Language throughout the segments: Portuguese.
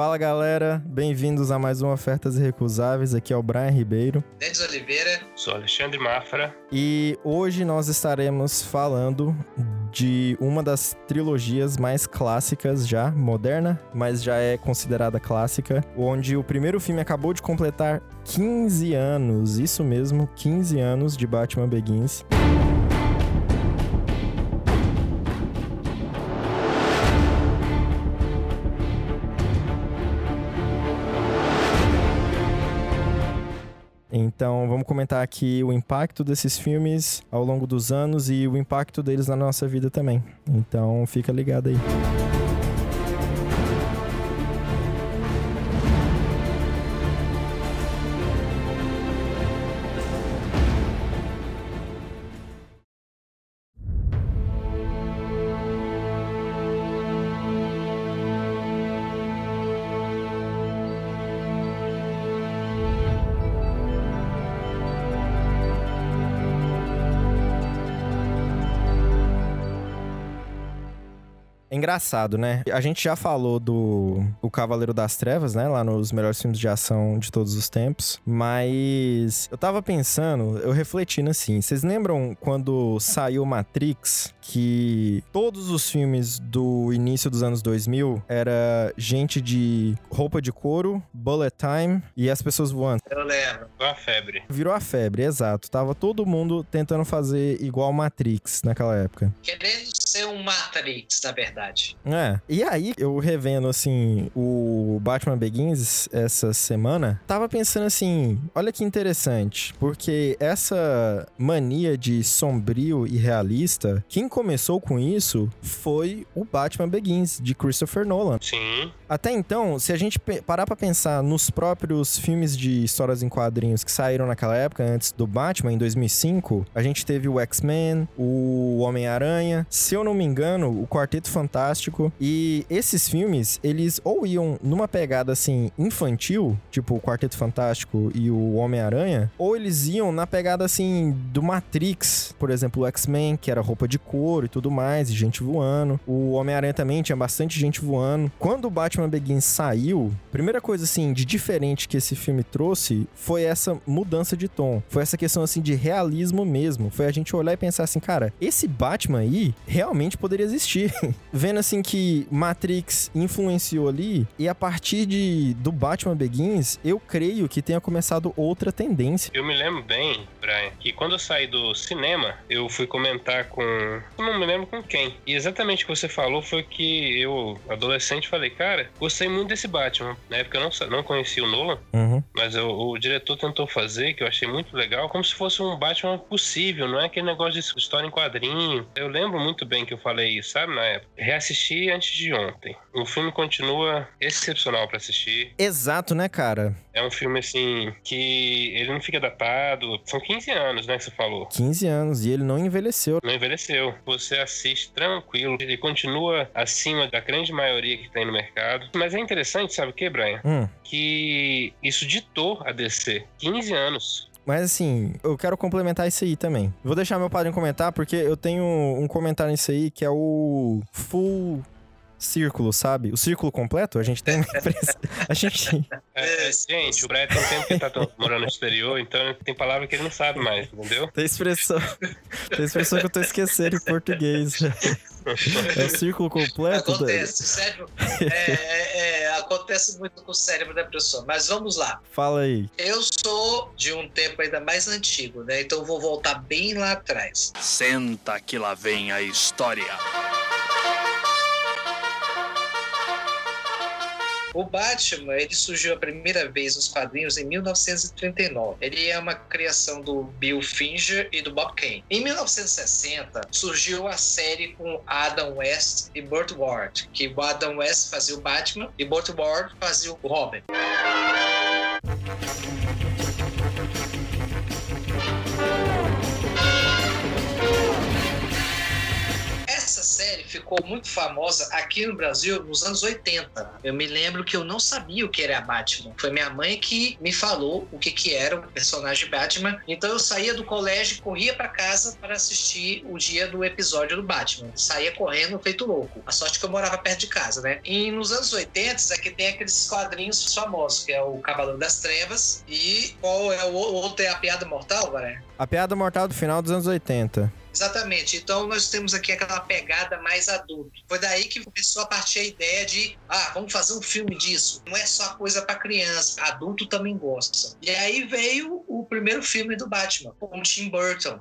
Fala galera, bem-vindos a mais um Ofertas Irrecusáveis. Aqui é o Brian Ribeiro. Denis Oliveira. Sou Alexandre Mafra. E hoje nós estaremos falando de uma das trilogias mais clássicas já, moderna, mas já é considerada clássica, onde o primeiro filme acabou de completar 15 anos, isso mesmo, 15 anos de Batman Begins. Então, vamos comentar aqui o impacto desses filmes ao longo dos anos e o impacto deles na nossa vida também. Então, fica ligado aí. Engraçado, né? A gente já falou do O Cavaleiro das Trevas, né? Lá nos melhores filmes de ação de todos os tempos. Mas eu tava pensando, eu refletindo assim. Vocês lembram quando saiu Matrix? Que todos os filmes do início dos anos 2000 era gente de roupa de couro, bullet time e as pessoas voando. Eu lembro. Virou a febre. Virou a febre, exato. Tava todo mundo tentando fazer igual Matrix naquela época. Querendo ser um Matrix, na verdade É. E aí, eu revendo, assim, o Batman Begins essa semana, tava pensando assim: olha que interessante, porque essa mania de sombrio e realista, quem começou com isso foi o Batman Begins, de Christopher Nolan. Sim. Até então, se a gente parar pra pensar nos próprios filmes de histórias em quadrinhos que saíram naquela época, antes do Batman, em 2005, a gente teve o X-Men, o Homem-Aranha, se eu não me engano, o Quarteto Fantástico Fantástico. E esses filmes, eles ou iam numa pegada assim infantil, tipo o Quarteto Fantástico e o Homem-Aranha, ou eles iam na pegada assim do Matrix, por exemplo, o X-Men, que era roupa de couro e tudo mais, e gente voando. O Homem-Aranha também tinha bastante gente voando. Quando o Batman Begins saiu, primeira coisa assim de diferente que esse filme trouxe foi essa mudança de tom. Foi essa questão assim de realismo mesmo. Foi a gente olhar e pensar assim, cara, esse Batman aí realmente poderia existir. assim que Matrix influenciou ali, e a partir de do Batman Begins, eu creio que tenha começado outra tendência. Eu me lembro bem, Brian, que quando eu saí do cinema, eu fui comentar com. não me lembro com quem. E exatamente o que você falou foi que eu, adolescente, falei, cara, gostei muito desse Batman. Na época eu não, não conhecia o Nolan, uhum. mas eu, o diretor tentou fazer, que eu achei muito legal, como se fosse um Batman possível, não é aquele negócio de história em quadrinho. Eu lembro muito bem que eu falei isso, sabe, na época reassisti antes de ontem. O filme continua excepcional para assistir. Exato, né, cara? É um filme, assim, que ele não fica datado. São 15 anos, né, que você falou. 15 anos, e ele não envelheceu. Não envelheceu. Você assiste tranquilo. Ele continua acima da grande maioria que tem no mercado. Mas é interessante, sabe o que, Brian? Hum. Que isso ditou a DC. 15 anos. Mas assim, eu quero complementar isso aí também. Vou deixar meu padrinho comentar, porque eu tenho um comentário nisso aí que é o full círculo, sabe? O círculo completo, a gente tem uma empresa. a gente. É, é, gente, o Brett tem um tempo que tá morando no exterior, então tem palavra que ele não sabe mais, entendeu? Tem expressão. Tem expressão que eu tô esquecendo em português. É o círculo completo? Acontece, sério. É, é, é, acontece muito com o cérebro da pessoa. Mas vamos lá. Fala aí. Eu sou de um tempo ainda mais antigo, né? Então vou voltar bem lá atrás. Senta que lá vem a história. O Batman, ele surgiu a primeira vez nos quadrinhos em 1939. Ele é uma criação do Bill Finger e do Bob Kane. Em 1960, surgiu a série com Adam West e Burt Ward, que Adam West fazia o Batman e Burt Ward fazia o Robin. Série ficou muito famosa aqui no Brasil nos anos 80. Eu me lembro que eu não sabia o que era Batman. Foi minha mãe que me falou o que, que era o personagem Batman. Então eu saía do colégio e corria para casa para assistir o dia do episódio do Batman. Saía correndo feito louco. A sorte que eu morava perto de casa, né? E nos anos 80 é que tem aqueles quadrinhos famosos, que é o Cavaleiro das Trevas e qual é o outro é a Piada Mortal, né? A piada mortal do final dos anos 80. Exatamente. Então nós temos aqui aquela pegada mais adulto. Foi daí que começou a partir a ideia de, ah, vamos fazer um filme disso. Não é só coisa para criança, adulto também gosta. E aí veio o primeiro filme do Batman, com Tim Burton.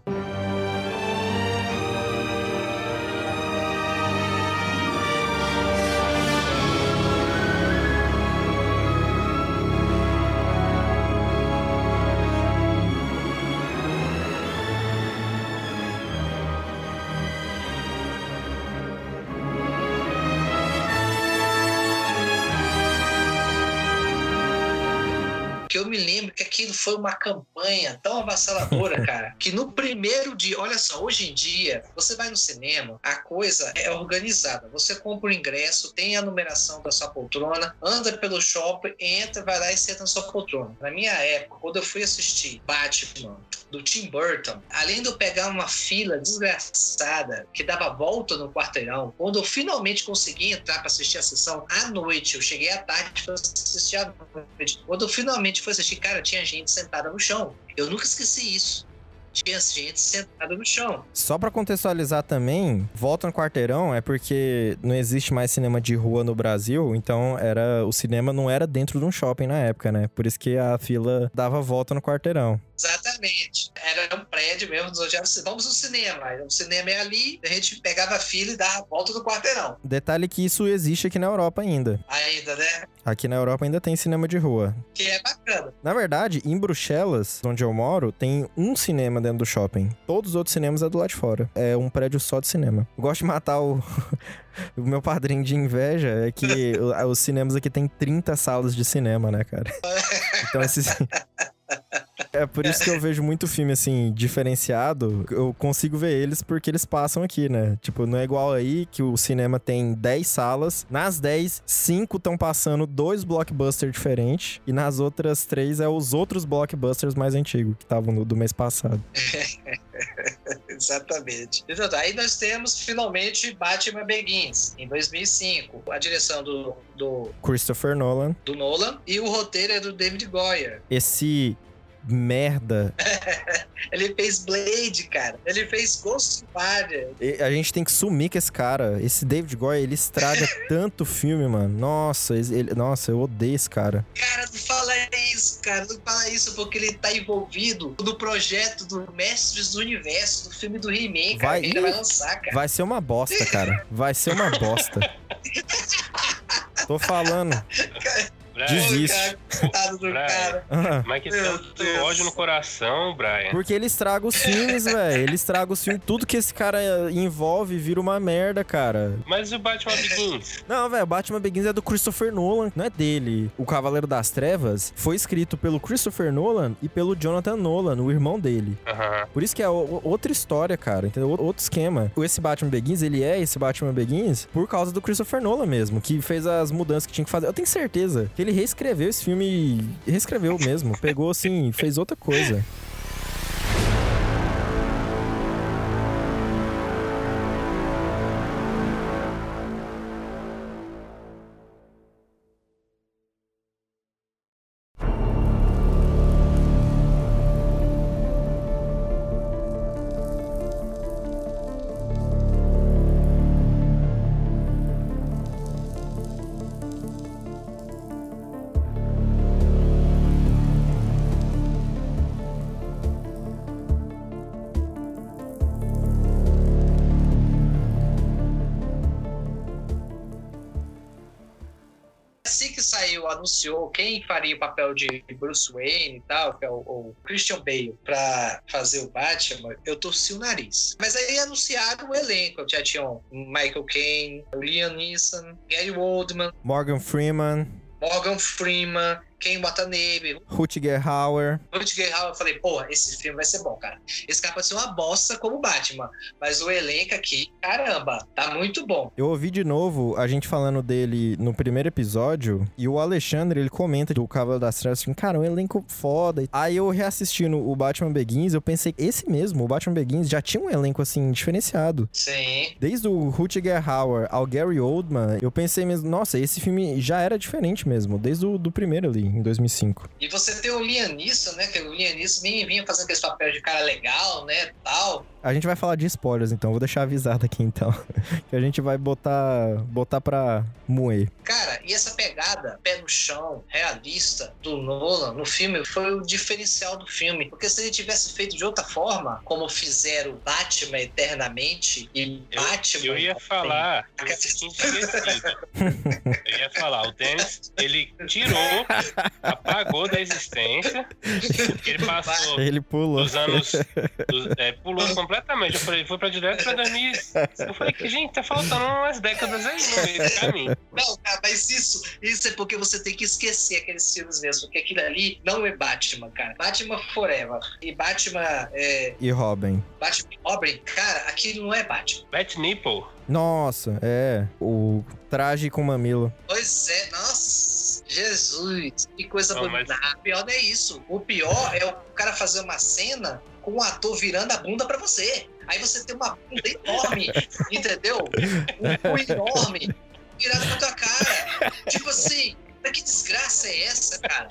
Foi uma campanha tão avassaladora, cara, que no primeiro dia, olha só, hoje em dia, você vai no cinema, a coisa é organizada. Você compra o ingresso, tem a numeração da sua poltrona, anda pelo shopping, entra, vai lá e senta na sua poltrona. Na minha época, quando eu fui assistir Batman do Tim Burton, além de eu pegar uma fila desgraçada que dava volta no quarteirão, quando eu finalmente consegui entrar para assistir a sessão à noite, eu cheguei à tarde para assistir à noite. Quando eu finalmente fui assistir, cara, tinha gente sentada no chão. Eu nunca esqueci isso tinha gente sentada no chão. Só para contextualizar também, volta no quarteirão é porque não existe mais cinema de rua no Brasil, então era o cinema não era dentro de um shopping na época, né? Por isso que a fila dava volta no quarteirão. Exatamente. Era um prédio mesmo, onde era, vamos no cinema. O cinema é ali, a gente pegava a fila e dava a volta no quarteirão. Detalhe que isso existe aqui na Europa ainda. Ainda, né? Aqui na Europa ainda tem cinema de rua. Que é bacana. Na verdade, em Bruxelas, onde eu moro, tem um cinema dentro do shopping. Todos os outros cinemas é do lado de fora. É um prédio só de cinema. gosto de matar o. o meu padrinho de inveja é que os cinemas aqui tem 30 salas de cinema, né, cara? Então esses. É por isso que eu vejo muito filme, assim, diferenciado. Eu consigo ver eles porque eles passam aqui, né? Tipo, não é igual aí que o cinema tem 10 salas. Nas 10, 5 estão passando dois blockbusters diferentes. E nas outras 3 é os outros blockbusters mais antigos que estavam do mês passado. Exatamente. Aí nós temos finalmente Batman Begins, em 2005. A direção do, do Christopher Nolan. Do Nolan. E o roteiro é do David Goyer. Esse merda. ele fez Blade, cara. Ele fez Ghostwire. A gente tem que sumir com esse cara. Esse David Goyer, ele estraga tanto filme, mano. Nossa, ele, nossa, eu odeio esse cara. Cara, não fala isso, cara. Não fala isso porque ele tá envolvido no projeto do Mestres do Universo, do filme do He-Man, cara. Vai, ele vai lançar, cara. Vai ser uma bosta, cara. Vai ser uma bosta. Tô falando. Desiste. Brian, mas que tanto ódio no coração, Brian. Porque ele estraga os filmes, velho. Ele estraga os filmes. Tudo que esse cara envolve vira uma merda, cara. Mas o Batman Begins? Não, velho. Batman Begins é do Christopher Nolan, não é dele. O Cavaleiro das Trevas foi escrito pelo Christopher Nolan e pelo Jonathan Nolan, o irmão dele. Uhum. Por isso que é outra história, cara. Entendeu? Outro esquema. Esse Batman Begins, ele é esse Batman Begins por causa do Christopher Nolan mesmo, que fez as mudanças que tinha que fazer. Eu tenho certeza que ele reescreveu esse filme, reescreveu mesmo, pegou assim, fez outra coisa. Anunciou quem faria o papel de Bruce Wayne e tal, que é o, o Christian Bale, para fazer o Batman, eu torci o nariz. Mas aí anunciaram o elenco. Já tinham Michael Caine, Liam Neeson, Gary Oldman, Morgan Freeman. Morgan Freeman, Ken Watanabe, Rutger Hauer. Rutger Hauer. Eu falei, porra, esse filme vai ser bom, cara. Esse cara pode ser uma bosta como Batman, mas o elenco aqui, caramba, tá muito bom. Eu ouvi de novo a gente falando dele no primeiro episódio e o Alexandre, ele comenta do Cavalo das Trevas, assim, cara, um elenco foda. Aí eu reassistindo o Batman Begins, eu pensei, esse mesmo, o Batman Begins, já tinha um elenco, assim, diferenciado. Sim. Desde o Rutger Hauer ao Gary Oldman, eu pensei mesmo, nossa, esse filme já era diferente mesmo, desde o do primeiro ali, em 2005. E você tem o Liam Neeson, né? Que o Liam Neeson vinha, vinha fazendo aquele papel de cara legal, né? Tal. A gente vai falar de spoilers, então, vou deixar avisado aqui, então, que a gente vai botar, botar pra moer. Cara, e essa pegada, pé no chão, realista, do Nolan no filme, foi o diferencial do filme. Porque se ele tivesse feito de outra forma, como fizeram Batman Eternamente e Eu, Batman... eu ia falar, eu tinha esquecido. Eu ia falar, o Dennis, ele tirou, apagou da existência, ele passou Ele pulou. dos anos. dos- é, pulou completamente. Eu falei, foi pra direto pra 2000. Eu falei que, gente, tá faltando umas décadas aí no meio do caminho. Não, cara, mas isso, isso é porque você tem que esquecer aqueles filmes mesmo, porque aquilo ali não é Batman, cara. Batman Forever e Batman, é, E Robin. Batman Robin, cara, aquilo não é Batman. Bat Nipple. Nossa, é. O traje com mamilo. Pois é, nossa, Jesus, que coisa Não, bonita. mas- O pior não é isso. O pior é o cara fazer uma cena com o ator virando a bunda pra você. Aí você tem uma bunda enorme, entendeu? Um cu enorme virado pra tua cara. Tipo assim, mas que desgraça é essa, cara?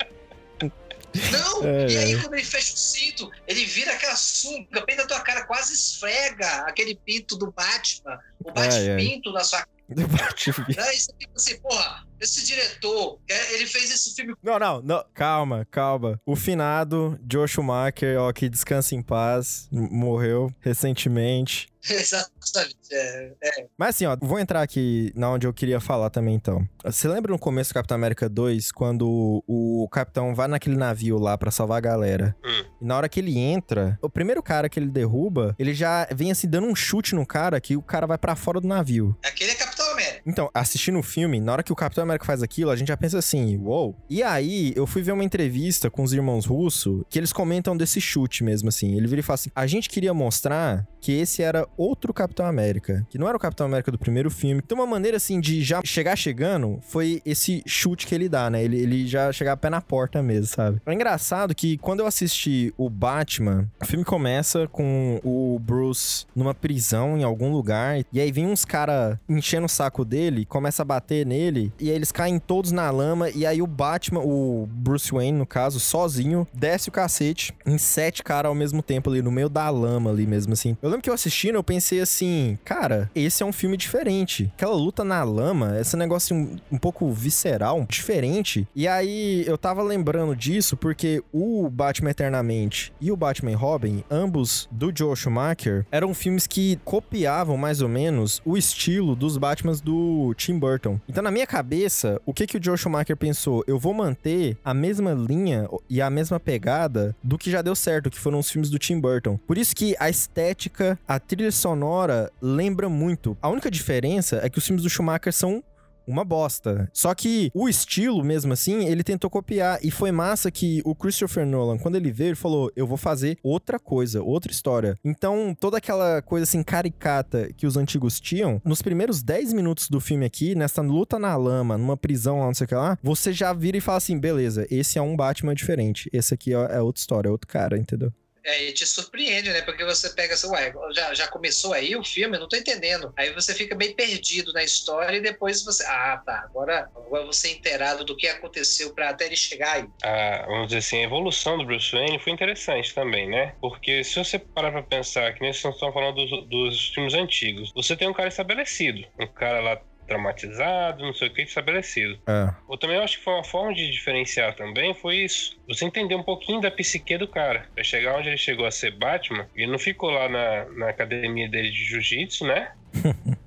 Não! É, e aí, é. quando ele fecha o cinto, ele vira aquela sunga bem na tua cara, quase esfrega aquele pinto do Batman. O bate-pinto na sua Do Batman. Aí você fica assim, porra, esse diretor, é, ele fez esse filme. Não, não, não. Calma, calma. O finado, Joe Schumacher, ó, que descansa em paz, morreu recentemente. Exatamente. É, é. Mas assim, ó, vou entrar aqui na onde eu queria falar também, então. Você lembra no começo do Capitão América 2, quando o capitão vai naquele navio lá pra salvar a galera? Hum. E na hora que ele entra, o primeiro cara que ele derruba, ele já vem assim dando um chute no cara que o cara vai pra fora do navio. Aquele é Capitão América. Então, assistindo o filme, na hora que o Capitão América faz aquilo, a gente já pensa assim, uou. E aí, eu fui ver uma entrevista com os irmãos russos, que eles comentam desse chute mesmo, assim. Ele vira e fala assim, a gente queria mostrar que esse era outro Capitão América, que não era o Capitão América do primeiro filme. Então, uma maneira, assim, de já chegar chegando, foi esse chute que ele dá, né? Ele, ele já chegar pé na porta mesmo, sabe? É engraçado que quando eu assisti o Batman, o filme começa com o Bruce numa prisão em algum lugar, e aí vem uns cara enchendo o saco dele, começa a bater nele, e aí eles caem todos na lama, e aí o Batman, o Bruce Wayne, no caso, sozinho, desce o cacete em sete caras ao mesmo tempo ali, no meio da lama ali mesmo, assim. Eu lembro que eu assistindo, eu pensei assim, cara, esse é um filme diferente. Aquela luta na lama, esse negócio um, um pouco visceral, diferente. E aí eu tava lembrando disso porque o Batman Eternamente e o Batman Robin, ambos do Joe Schumacher, eram filmes que copiavam mais ou menos o estilo dos Do Tim Burton. Então na minha cabeça, o que que o Joe Schumacher pensou? Eu vou manter a mesma linha e a mesma pegada do que já deu certo, que foram os filmes do Tim Burton. Por isso que a estética, a trilha sonora lembra muito. A única diferença é que os filmes do Schumacher são uma bosta. Só que o estilo, mesmo assim, ele tentou copiar. E foi massa que o Christopher Nolan, quando ele veio, ele falou: Eu vou fazer outra coisa, outra história. Então, toda aquela coisa assim, caricata que os antigos tinham, nos primeiros 10 minutos do filme aqui, nessa luta na lama, numa prisão lá, não sei o que lá, você já vira e fala assim: beleza, esse é um Batman diferente. Esse aqui é é outra história, é outro cara, entendeu? É, te surpreende, né? Porque você pega assim, ué, já, já começou aí o filme? Eu não tô entendendo. Aí você fica bem perdido na história e depois você. Ah, tá. Agora, agora você é inteirado do que aconteceu pra até ele chegar aí. a, vamos dizer assim, a evolução do Bruce Wayne foi interessante também, né? Porque se você parar pra pensar, que nem vocês estão falando dos, dos filmes antigos, você tem um cara estabelecido, um cara lá traumatizado, não sei o que, estabelecido. É. Eu também acho que foi uma forma de diferenciar também, foi isso. Você entender um pouquinho da psique do cara. Pra chegar onde ele chegou a ser Batman, ele não ficou lá na, na academia dele de jiu-jitsu, né?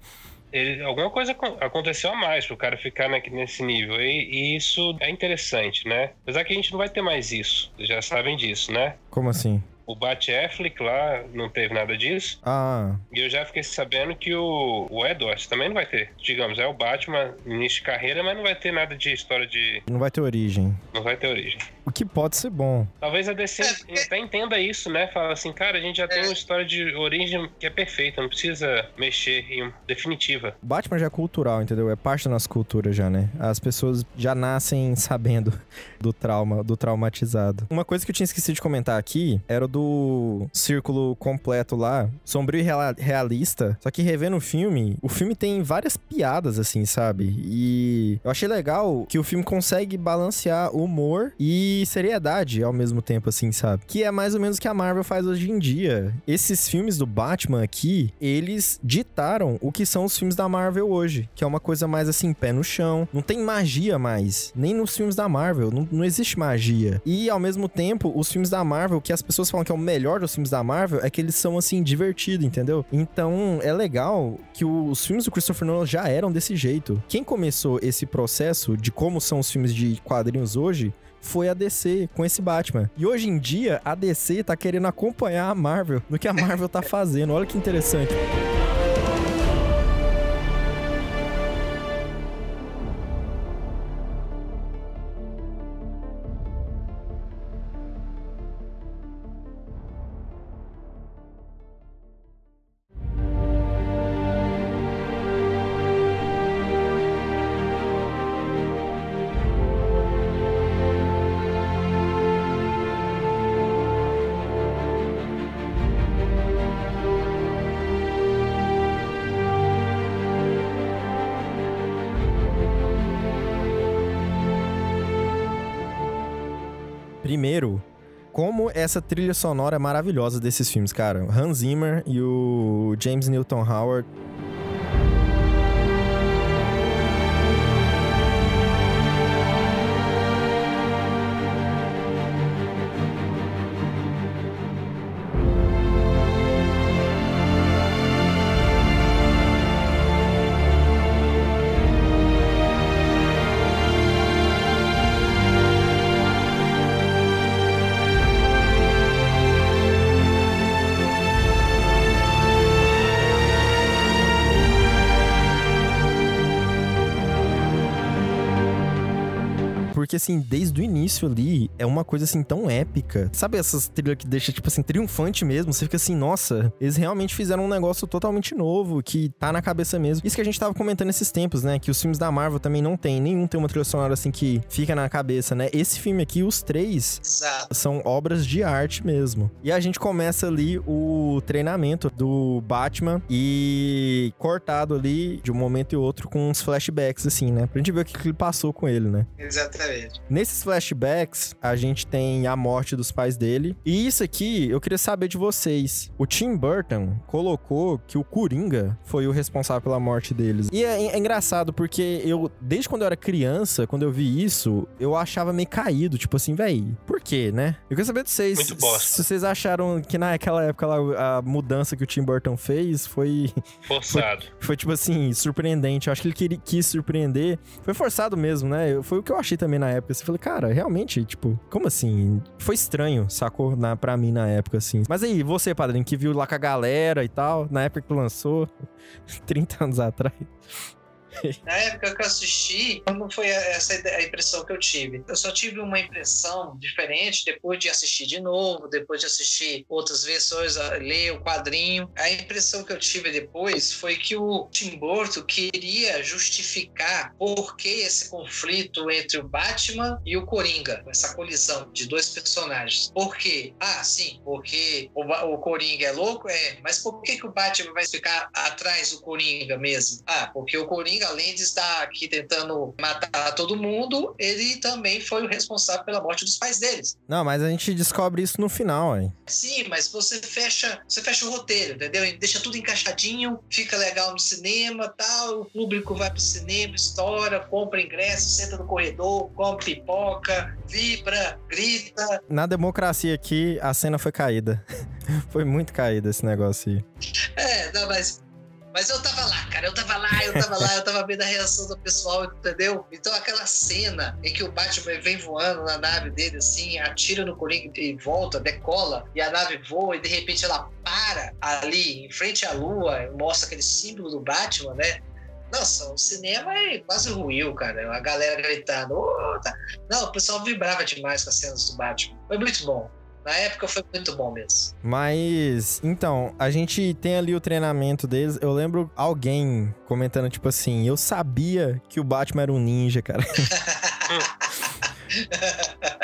Ele, alguma coisa acon- aconteceu a mais pro cara ficar na- nesse nível. E, e isso é interessante, né? Apesar que a gente não vai ter mais isso. Vocês já sabem disso, né? Como assim? O Bat Affleck lá não teve nada disso. Ah, E eu já fiquei sabendo que o, o Edward também não vai ter. Digamos, é o Batman início de carreira, mas não vai ter nada de história de. não vai ter origem. Não vai ter origem. O que pode ser bom. Talvez a DC É, porque- até entenda isso, né? Fala assim, cara, a gente já tem É. uma história de origem que é perfeita, não precisa mexer em um- definitiva. Batman já é cultural, entendeu? É parte da nossa cultura já, né? As pessoas já nascem sabendo do trauma, do traumatizado. Uma coisa que eu tinha esquecido de comentar aqui era o do círculo completo lá, sombrio e realista. Só que revendo o filme, o filme tem várias piadas, assim, sabe? E eu achei legal que o filme consegue balancear humor e seriedade ao mesmo tempo, assim, sabe? Que é mais ou menos o que a Marvel faz hoje em dia. Esses filmes do Batman aqui, eles ditaram o que são os filmes da Marvel hoje, que é uma coisa mais assim, pé no chão. Não tem magia mais, nem nos filmes da Marvel, não, não existe magia. E ao mesmo tempo, os filmes da Marvel, que as pessoas falam que é o melhor dos filmes da Marvel, é que eles são assim, divertidos, entendeu? Então é legal que os filmes do Christopher Nolan já eram desse jeito. Quem começou esse processo de como são os filmes de quadrinhos hoje foi a DC com esse Batman. E hoje em dia, a DC tá querendo acompanhar a Marvel no que a Marvel tá fazendo. Olha que interessante. Essa trilha sonora maravilhosa desses filmes, cara. Hans Zimmer e o James Newton Howard. Porque, assim, desde o início ali, é uma coisa, assim, tão épica. Sabe essas trilhas que deixa, tipo assim, triunfante mesmo? Você fica assim, nossa, eles realmente fizeram um negócio totalmente novo, que tá na cabeça mesmo. Isso que a gente tava comentando esses tempos, né? Que os filmes da Marvel também não tem. Nenhum tem uma trilha sonora, assim, que fica na cabeça, né? Esse filme aqui, os três, Exato. são obras de arte mesmo. E a gente começa ali o treinamento do Batman e cortado ali de um momento e outro com uns flashbacks, assim, né? Pra gente ver o que que ele passou com ele, né? Exatamente. Nesses flashbacks, a gente tem a morte dos pais dele. E isso aqui, eu queria saber de vocês. O Tim Burton colocou que o Coringa foi o responsável pela morte deles. E é, é engraçado porque eu, desde quando eu era criança, quando eu vi isso, eu achava meio caído. Tipo assim, véi, por quê, né? Eu queria saber de vocês. Muito bosta. Se vocês acharam que naquela época lá, a mudança que o Tim Burton fez foi Forçado. foi tipo assim, surpreendente. Eu acho que ele queria, quis surpreender. Foi forçado mesmo, né? Foi o que eu achei também na época. Assim, falei, cara, realmente, tipo, como assim? Foi estranho, sacou? Na, pra mim na época, assim. Mas aí, você, padrinho, que viu lá com a galera e tal, na época que lançou, 30 anos atrás. Na época que eu assisti, não foi essa a impressão que eu tive. Eu só tive uma impressão diferente depois de assistir de novo, depois de assistir outras versões, ler o quadrinho. A impressão que eu tive depois foi que o Tim Burton queria justificar por que esse conflito entre o Batman e o Coringa, essa colisão de dois personagens. Por quê? Ah, sim, porque o, o Coringa é louco? É, mas por que, que o Batman vai ficar atrás do Coringa mesmo? Ah, porque o Coringa, além de estar aqui tentando matar todo mundo, ele também foi o responsável pela morte dos pais deles. Não, mas a gente descobre isso no final, hein? Sim, mas você fecha, você fecha o roteiro, entendeu? Deixa tudo encaixadinho, fica legal no cinema, tal, o público vai pro cinema, estoura, compra ingresso, senta no corredor, come pipoca, vibra, grita. Na democracia aqui, a cena foi caída. foi muito caída esse negócio aí. É, não, mas, mas eu tava lá, cara, eu tava lá, eu tava lá, eu tava vendo a reação do pessoal, entendeu? Então aquela cena em que o Batman vem voando na nave dele, assim, atira no Coringa e volta, decola, e a nave voa, e de repente ela para ali, em frente à lua, mostra aquele símbolo do Batman, né? Nossa, o cinema é quase ruiu, cara. A galera gritando. "Oh, tá." Não, o pessoal vibrava demais com as cenas do Batman. Foi muito bom. Na época foi muito bom mesmo. Mas, então, a gente tem ali o treinamento deles. Eu lembro alguém comentando, tipo assim, eu sabia que o Batman era um ninja, cara.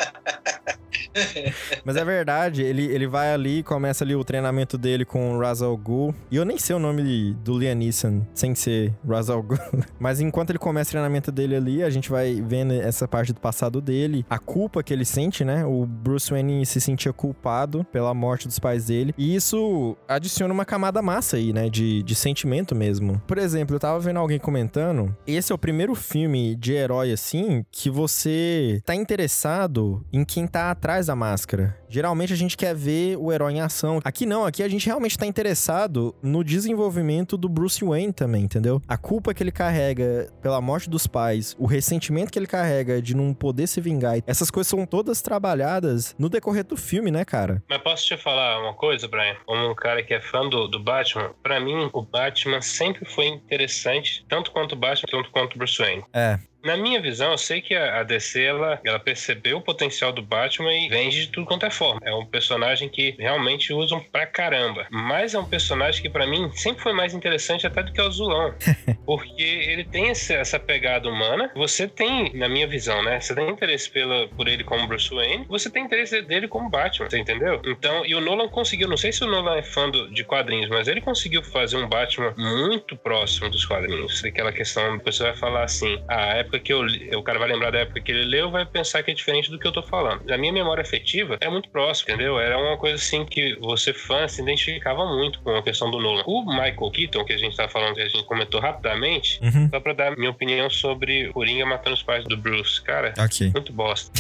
Mas é verdade, ele, ele vai ali, começa ali o treinamento dele com o Ra's al Ghul. E eu nem sei o nome do Liam Neeson, sem ser Ra's al Ghul. Mas enquanto ele começa o treinamento dele ali, a gente vai vendo essa parte do passado dele. A culpa que ele sente, né? O Bruce Wayne se sentia culpado pela morte dos pais dele. E isso adiciona uma camada massa aí, né? De, de sentimento mesmo. Por exemplo, eu tava vendo alguém comentando. Esse é o primeiro filme de herói, assim, que você tá interessado em quem tá atrás da máscara. Geralmente a gente quer ver o herói em ação. Aqui não, aqui a gente realmente tá interessado no desenvolvimento do Bruce Wayne também, entendeu? A culpa que ele carrega pela morte dos pais, o ressentimento que ele carrega de não poder se vingar, essas coisas são todas trabalhadas no decorrer do filme, né, cara? Mas posso te falar uma coisa, Brian? Como um cara que é fã do, do Batman, pra mim, o Batman sempre foi interessante, tanto quanto o Batman, tanto quanto o Bruce Wayne. É. Na minha visão, eu sei que a DC ela, ela percebeu o potencial do Batman e vende de tudo quanto é forma. É um personagem que realmente usam pra caramba. Mas é um personagem que pra mim sempre foi mais interessante até do que o Zulão. porque ele tem essa pegada humana. Você tem, na minha visão, né? Você tem interesse pela, por ele como Bruce Wayne, você tem interesse dele como Batman, você entendeu? Então, e o Nolan conseguiu, não sei se o Nolan é fã do- de quadrinhos, mas ele conseguiu fazer um Batman muito próximo dos quadrinhos. Aquela questão, você vai falar assim, "Ah, a época que eu li, o cara vai lembrar da época que ele leu, vai pensar que é diferente do que eu tô falando. A minha memória afetiva é muito próxima, entendeu? Era uma coisa assim que você fã se identificava muito com a questão do Nolan. O Michael Keaton, que a gente tá falando, que a gente comentou rapidamente, Uhum. só pra dar minha opinião sobre Coringa matando os pais do Bruce. Cara, Ok. muito bosta.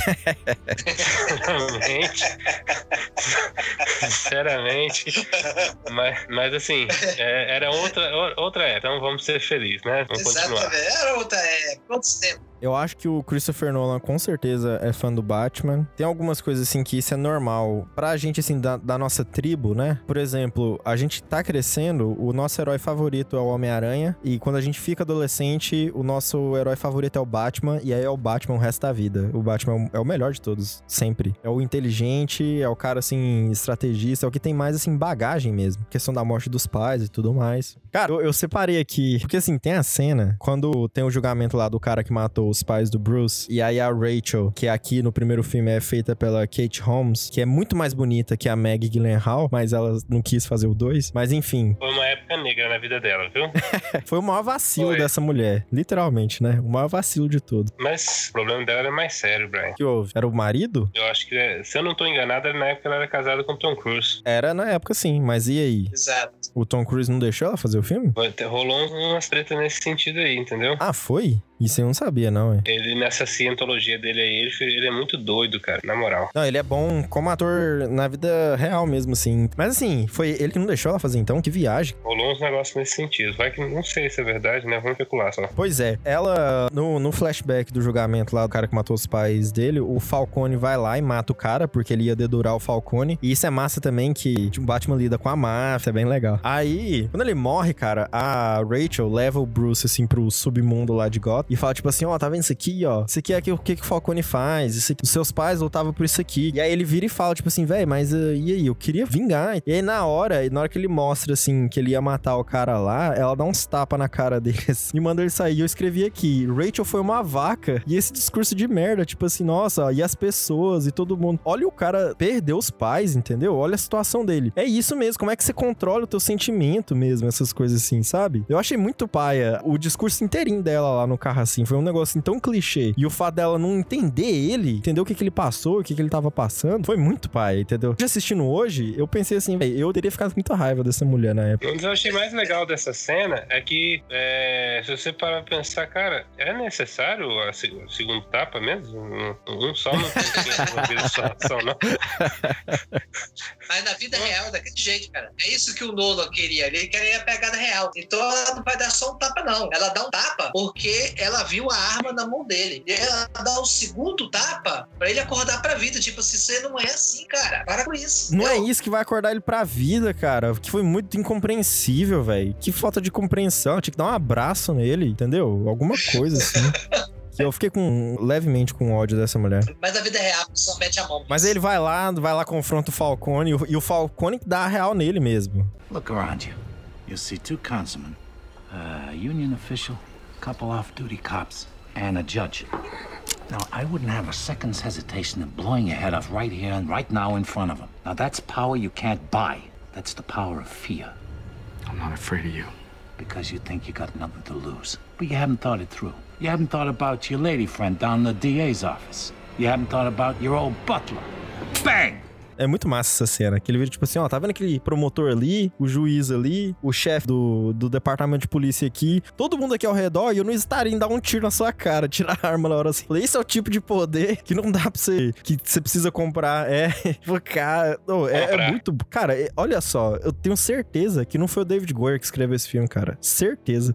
Sinceramente. Sinceramente. Mas, mas assim, é- era outra, outra época. Então vamos ser felizes, né? Vamos continuar. Exatamente. Era outra época. Quantos tempos? Eu acho que o Christopher Nolan com certeza é fã do Batman. Tem algumas coisas assim que isso é normal pra gente assim da, da nossa tribo, né? Por exemplo, a gente tá crescendo, o nosso herói favorito é o Homem-Aranha e quando a gente fica adolescente, o nosso herói favorito é o Batman e aí é o Batman o resto da vida. O Batman é o- é melhor de todos, sempre. É o inteligente, é o cara assim estrategista, é o que tem mais assim bagagem mesmo, questão da morte dos pais e tudo mais. Cara, eu, eu separei aqui, porque assim, tem a cena quando tem o julgamento lá do cara que matou os pais do Bruce, e aí a Rachel, que aqui no primeiro filme é feita pela Kate Holmes, que é muito mais bonita que a Maggie Gyllenhaal, mas ela não quis fazer o dois. Mas enfim, Foi uma época negra na vida dela, viu? foi o maior vacilo Foi. dessa mulher, literalmente, né? O maior vacilo de tudo. Mas o problema dela era mais sério, Brian. O que houve? Era o marido? Eu acho que, é, se eu não tô enganado, na época ela era casada com o Tom Cruise. Era na época sim, mas e aí? Exato. O Tom Cruise não deixou ela fazer o filme? Rolou umas tretas nesse sentido aí, entendeu? Ah, foi? Isso eu não sabia, não, é. Ele, nessa cientologia dele aí, ele, ele é muito doido, cara, na moral. Não, ele é bom como ator na vida real mesmo, assim. Mas assim, foi ele que não deixou ela fazer então? Que viagem. Rolou uns negócios nesse sentido. Vai que não sei se é verdade, né? Vamos especular só. Pois é, ela, no, no flashback do julgamento lá, do cara que matou os pais dele, o Falcone vai lá e mata o cara, porque ele ia dedurar o Falcone. E isso é massa também, que tipo, o Batman lida com a máfia, é bem legal. Aí, quando ele morre, cara, a Rachel leva o Bruce, assim, pro submundo lá de Gotham e fala, tipo assim, ó, tá vendo isso aqui, ó? Isso aqui é o que, que o Falcone faz, isso aqui, os seus pais lutavam por isso aqui. E aí ele vira e fala, tipo assim, velho, mas uh, e aí? Eu queria vingar. E aí na hora, na hora que ele mostra, assim, que ele ia matar o cara lá, ela dá uns tapas na cara dele, assim, e manda ele sair. Eu escrevi aqui, Rachel foi uma vaca. E esse discurso de merda, tipo assim, nossa, e as pessoas e todo mundo. Olha o cara perder os pais, entendeu? Olha a situação dele. É isso mesmo, como é que você controla o teu sentimento mesmo, essas coisas assim, sabe? Eu achei muito paia o discurso inteirinho dela lá no carro bizarra, assim. Foi um negócio assim, tão clichê. E o fato dela não entender ele, entender o que, que ele passou, o que, que ele tava passando, foi muito pai, entendeu? Já assistindo hoje, eu pensei assim, eu teria ficado com muita raiva dessa mulher na época. O que eu achei mais legal dessa cena é que, é, se você parar pra pensar, cara, é necessário a se- segundo tapa mesmo? Um, um só não tem que resolver a situação, não? Mas na vida real é daquele jeito, cara. É isso que o Nolan queria. Ele queria a pegada real. Então ela não vai dar só um tapa, não. Ela dá um tapa porque ela viu a arma na mão dele. E ela dá o segundo tapa pra ele acordar pra vida. Tipo assim, você não é assim, cara. Para com isso. Não é isso que vai acordar ele pra vida, cara. Que foi muito incompreensível, velho. Que falta de compreensão. Tinha que dar um abraço nele, entendeu? Alguma coisa assim. Que eu fiquei com levemente com ódio dessa mulher. Mas na vida real, só mete a mão. Mas ele vai lá, vai lá, confronta o Falcone, e o- e o Falcone que dá a real nele mesmo. Look around you. You'll see two councilmen, a union official, couple off-duty cops, and a judge. Now, I wouldn't have a second's hesitation in blowing your head off right here and right now in front of them. Now, that's power you can't buy. That's the power of fear. I'm not afraid of you. Because you think you got nothing to lose. But you haven't thought it through. You haven't thought about your lady friend down in the DA's office. You haven't thought about your old butler. Bang! É muito massa essa cena. Que ele vira tipo assim, ó, tá vendo aquele promotor ali, o juiz ali, o chefe do, do departamento de polícia aqui, todo mundo aqui ao redor e eu não estaria em dar um tiro na sua cara, tirar a arma na hora assim. Esse é o tipo de poder que não dá pra você, que você precisa comprar. É, tipo, cara, não, é, é muito. Cara, é- olha só, eu tenho certeza que não foi o David Goyer que escreveu esse filme, cara. Certeza.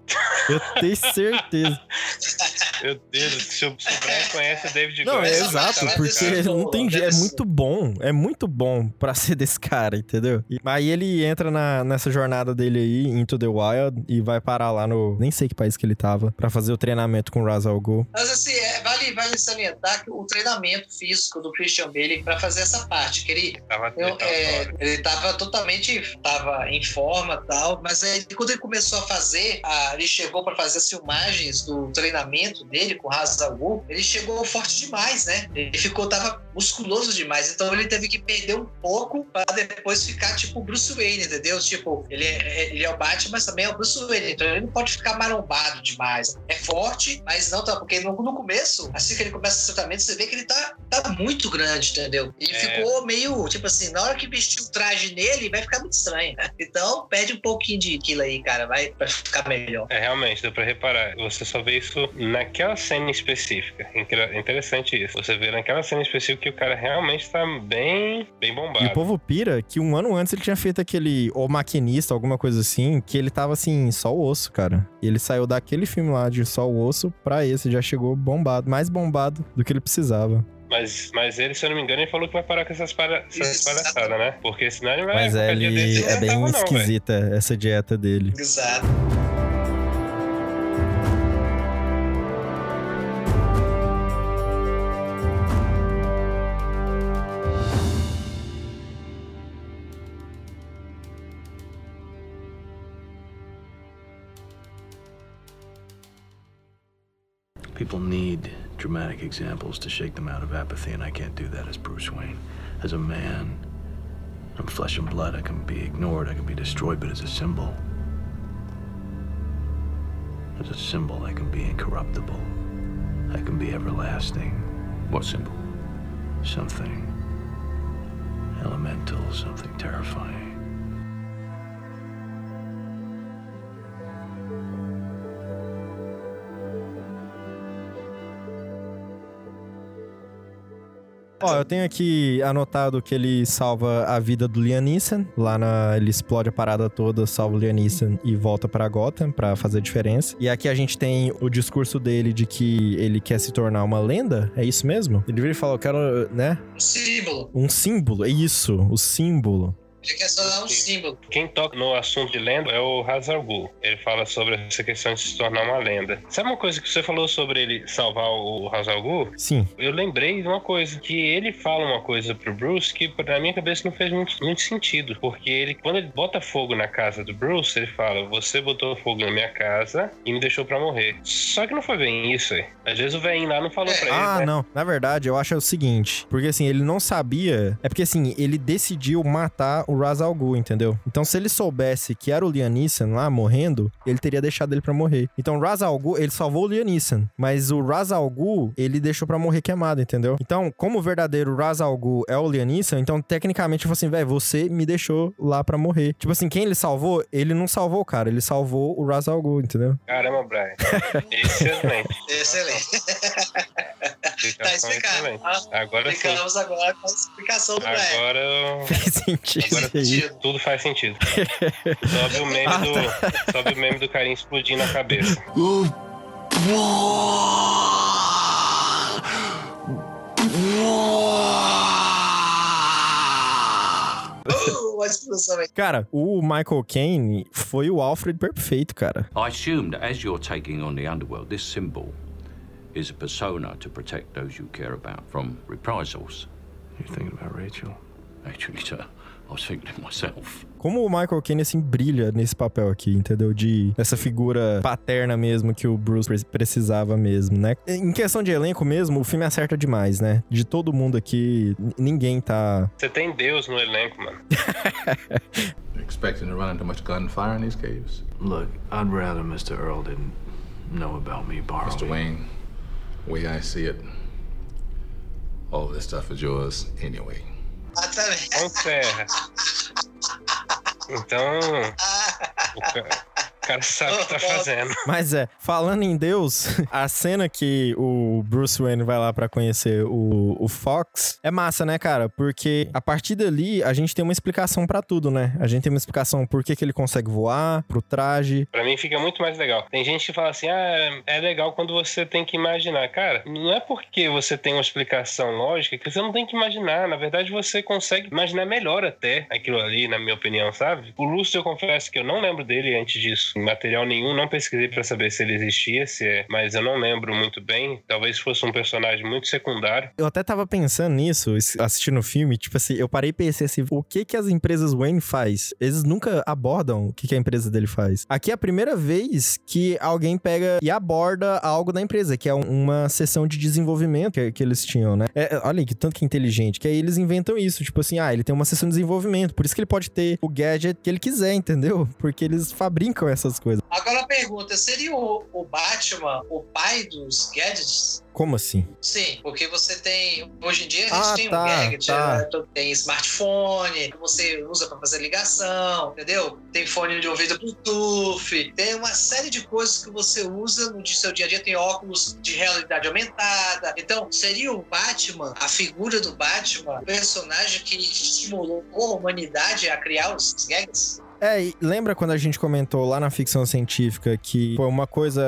Eu tenho certeza. Meu Deus, se o, Brian conhece o David Não, Goyer, é ele vai exato, porque não tem jeito. É muito bom. É muito bom pra ser desse cara, entendeu? E, aí ele entra na- nessa jornada dele aí, Into the Wild, e vai parar lá no. Nem sei que país que ele tava, pra fazer o treinamento com o Ra's al Ghul. Mas assim, é, vale, vale salientar que o treinamento físico do Christian Bale para fazer essa parte, que ele Tava, Eu, ele tava é, ele tava totalmente tava em forma e tal, mas aí, quando ele começou a fazer, a- ele chegou para fazer as filmagens do treinamento dele com o Ra's al Ghul, ele chegou forte demais, né? Ele ficou, tava musculoso demais, então ele teve que perder um pouco para depois ficar tipo o Bruce Wayne, entendeu? Tipo, ele é, ele é o Batman, mas também é o Bruce Wayne, então ele não pode ficar marombado demais. É forte, mas não tá, porque no, no começo, assim que ele começa o tratamento, você vê que ele tá, tá muito grande, entendeu? E É. ficou meio, tipo assim, na hora que vestir o traje nele, vai ficar muito estranho. Então, perde um pouquinho de quilo aí, cara, vai pra ficar melhor. É, realmente, deu pra reparar. Você só vê isso naquela cena específica. Inter- Interessante isso. Você vê naquela cena específica que o cara realmente tá bem, bem bombado. E o povo pira que um ano antes ele tinha feito aquele O Maquinista, alguma coisa assim, que ele tava assim, só o osso, cara. E ele saiu daquele filme lá de só o osso pra esse, já chegou bombado, mais bombado do que ele precisava. Mas, mas ele, se eu não me engano, ele falou que vai parar com essas, para... essas palhaçadas, né? Porque senão ele vai. Mas é, ele é bem aguentava não, esquisita essa dieta dele. Exato. People need dramatic examples to shake them out of apathy, and I can't do that as Bruce Wayne. As a man, I'm flesh and blood. I can be ignored, I can be destroyed, but as a symbol, as a symbol, I can be incorruptible. I can be everlasting. What symbol? Something elemental, something terrifying. Ó, eu tenho aqui anotado que ele salva a vida do Liam Neeson. Lá na. Ele explode a parada toda, salva o Liam Neeson e volta pra Gotham pra fazer a diferença. E aqui a gente tem o discurso dele de que ele quer se tornar uma lenda. É isso mesmo? Ele vira e fala, eu quero, né? Um símbolo. Um símbolo. É isso, o símbolo. Ele quer só dar um Sim. símbolo. Quem toca no assunto de lenda é o Hazar Ghul. Ele fala sobre essa questão de se tornar uma lenda. Sabe uma coisa que você falou sobre ele salvar o Hazar Ghul? Sim. Eu lembrei de uma coisa, que ele fala uma coisa pro Bruce que na minha cabeça não fez muito, muito sentido. Porque ele, quando ele bota fogo na casa do Bruce, ele fala: Você botou fogo na minha casa e me deixou pra morrer. Só que não foi bem isso aí. Às vezes o velhinho lá não falou É. pra ele. Ah, né? não. Na verdade, eu acho o seguinte. Porque assim, ele não sabia. É porque assim, ele decidiu matar o Ra's al Ghul, entendeu? Então, se ele soubesse que era o Liam Neeson lá morrendo, ele teria deixado ele pra morrer. Então, o Ra's al Ghul, ele salvou o Liam Neeson, mas o Ra's al Ghul, ele deixou pra morrer queimado, entendeu? Então, como o verdadeiro Ra's al Ghul é o Liam Neeson, então, tecnicamente, eu falei assim, velho, você me deixou lá pra morrer. Tipo assim, quem ele salvou, ele não salvou o cara, ele salvou o Ra's al Ghul, entendeu? Caramba, Brian. Excelente. Excelente. Tá explicado. Ah, Agora sim. Ficamos agora com a explicação do Brian. Agora, Fez sentido agora aí. tudo faz sentido. Sobe o meme do, sobe o meme do carinha explodindo a cabeça. Uh, uma explosão aí. Cara, o Michael Caine foi o Alfred perfeito, cara. I assume that as you're taking on the underworld, this symbol is a persona to protect those you care about from reprisals. You're thinking about Rachel? Actually, sir, I was thinking it myself. Como o Michael Caine, assim, brilha nesse papel aqui, entendeu? De essa figura paterna mesmo que o Bruce pre- precisava mesmo, né? Em questão de elenco mesmo, o filme acerta demais, né? De todo mundo aqui, ninguém tá... Você tem Deus no elenco, mano. Expecting to run into much gunfire in these caves? Look, I'd rather Mr. Earl didn't know about me borrowing. Mr. Wayne, way I see it, all this stuff is yours anyway. Exatamente. Encerra. Então, o ca- o cara sabe o que tá fazendo. Mas é, falando em Deus, a cena que o Bruce Wayne vai lá pra conhecer o, o Fox é massa, né, cara? Porque a partir dali a gente tem uma explicação pra tudo, né? A gente tem uma explicação por que, que ele consegue voar, pro traje. Pra mim fica muito mais legal. Tem gente que fala assim: ah, é legal quando você tem que imaginar. Cara, não é porque você tem uma explicação lógica que você não tem que imaginar. Na verdade, você consegue imaginar melhor até aquilo ali, na minha opinião, sabe? O Lúcio, eu confesso que eu não lembro dele antes disso. Material nenhum, não pesquisei pra saber se ele existia, se é, mas eu não lembro muito bem. Talvez fosse um personagem muito secundário. Eu até tava pensando nisso, assistindo o filme, tipo assim, eu parei e pensei assim, o que que as empresas Wayne faz? Eles nunca abordam o que que a empresa dele faz. Aqui é a primeira vez que alguém pega e aborda algo da empresa, que é um- uma sessão de desenvolvimento que, que eles tinham, né? É, olha aí, que tanto que é inteligente, que aí eles inventam isso, tipo assim, ah, ele tem uma sessão de desenvolvimento, por isso que ele pode ter o gadget que ele quiser, entendeu? Porque eles fabricam essas coisas. Agora a pergunta: seria o, o Batman o pai dos gadgets? Como assim? Sim, porque você tem. Hoje em dia a gente Ah, tem tá, um gadget, tá. né? tem smartphone, que você usa pra fazer ligação, entendeu? Tem fone de ouvido Bluetooth, tem uma série de coisas que você usa no seu dia a dia, tem óculos de realidade aumentada. Então, seria o Batman, a figura do Batman, o personagem que estimulou a humanidade a criar os gadgets? É, e lembra quando a gente comentou lá na ficção científica que pô, uma coisa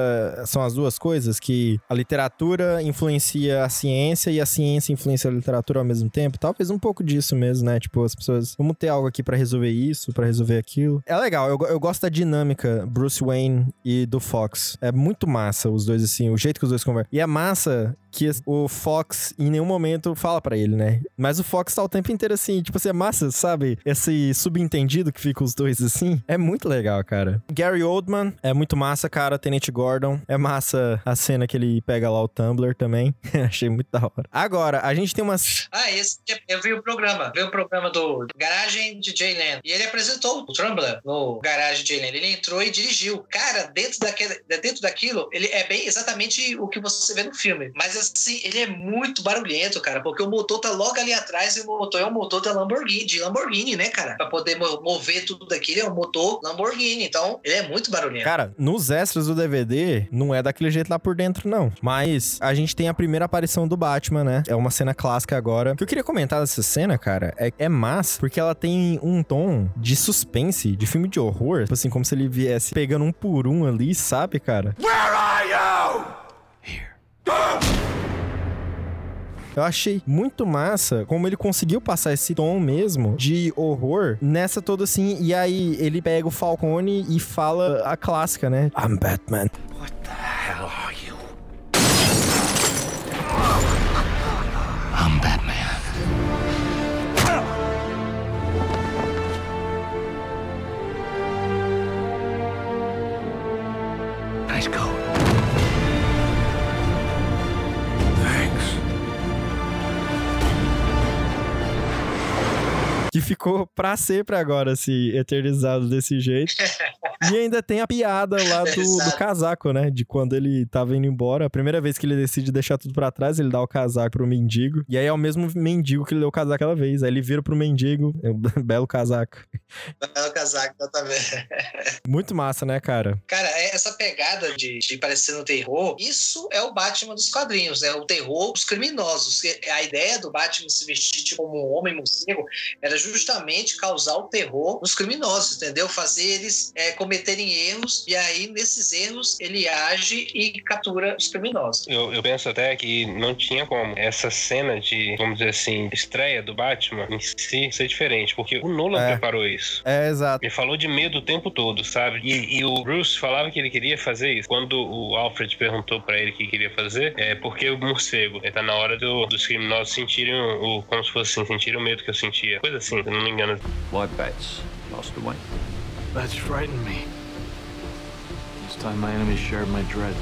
são as duas coisas que a literatura influencia a ciência e a ciência influencia a literatura ao mesmo tempo? Talvez um pouco disso mesmo, né? Tipo, as pessoas, vamos ter algo aqui pra resolver isso, pra resolver aquilo. É legal, eu, eu gosto da dinâmica Bruce Wayne e do Fox. É muito massa os dois assim, o jeito que os dois conversam. E é massa que o Fox em nenhum momento fala pra ele, né? Mas o Fox tá o tempo inteiro assim, tipo assim, é massa, sabe? Esse subentendido que fica os dois assim. É muito legal, cara. Gary Oldman é muito massa, cara. Tenente Gordon. É massa a cena que ele pega lá o Tumblr também. Achei muito da hora. Agora, a gente tem umas. Ah, esse eu vi o programa, vi o programa do Garagem de Jay Leno. E ele apresentou o Trumbler no Garagem de Jay Leno. Ele entrou e dirigiu. Cara, dentro, daquele, dentro daquilo, ele é bem exatamente o que você vê no filme. Mas assim, ele é muito barulhento, cara, porque o motor tá logo ali atrás e o motor é um motor da Lamborghini, de Lamborghini, né, cara? Pra poder mo- mover tudo daquilo, é um motor Lamborghini. Então, ele é muito barulhento. Cara, nos extras do DVD, não é daquele jeito lá por dentro, não. Mas a gente tem a primeira aparição do Batman, né? É uma cena clássica agora. O que eu queria comentar dessa cena, cara, é, é massa, porque ela tem um tom de suspense, de filme de horror. Tipo assim, como se ele viesse pegando um por um ali, sabe, cara? Eu achei muito massa como ele conseguiu passar esse tom mesmo de horror nessa toda assim. E aí ele pega o Falcone e fala a clássica, né? I'm Batman. hell are que ficou pra sempre agora, assim, eternizado desse jeito. E ainda tem a piada lá do, do casaco, né? De quando ele tava indo embora. A primeira vez que ele decide deixar tudo pra trás, ele dá o casaco pro mendigo. E aí é o mesmo mendigo que ele deu o casaco aquela vez. Aí ele vira pro mendigo, é um belo casaco. É o casaco, exatamente. Muito massa, né, cara? Cara, é- essa pegada de, de parecer no terror, isso é o Batman dos quadrinhos, né? O terror dos criminosos. A ideia do Batman se vestir tipo como um homem morcego era justamente causar o terror nos criminosos, entendeu? Fazer eles é, cometerem erros e aí, nesses erros, ele age e captura os criminosos. Eu, eu penso até que não tinha como essa cena de, vamos dizer assim, estreia do Batman em si ser diferente, porque o Nolan É. preparou isso. É, exato. Ele falou de medo o tempo todo, sabe? E, e o Bruce falava que ele queria fazer isso. Quando o Alfred perguntou pra ele o que queria fazer, é porque o morcego. É, tá na hora do- dos criminosos sentirem o, o- como se fosse assim, sentirem o medo que eu sentia. Coisa assim, se eu não me engano. Why bats? Master Wayne. That's frightened me. This time my enemies shared my dread.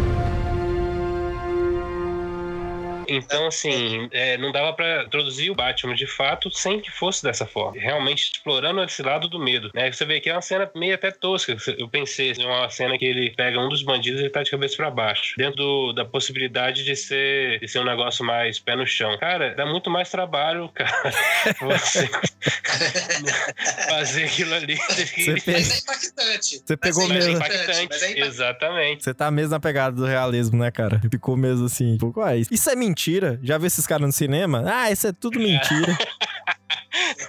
Então, assim, é, não dava pra introduzir o Batman de fato sem que fosse dessa forma. Realmente explorando esse lado do medo. Né? Você vê que é uma cena meio até tosca. Eu pensei, é uma cena que ele pega um dos bandidos e ele tá de cabeça pra baixo. Dentro do- da possibilidade de ser, de ser um negócio mais pé no chão. Cara, dá muito mais trabalho, cara. Você fazer aquilo ali. Você, é impactante. Você pegou mas é mesmo. impactante. Mas é impactante. Exatamente. Você tá mesmo na pegada do realismo, né, cara? Ficou mesmo assim, um pouco, ah, isso é mentira. Já viu esses caras no cinema? Ah, isso é tudo mentira.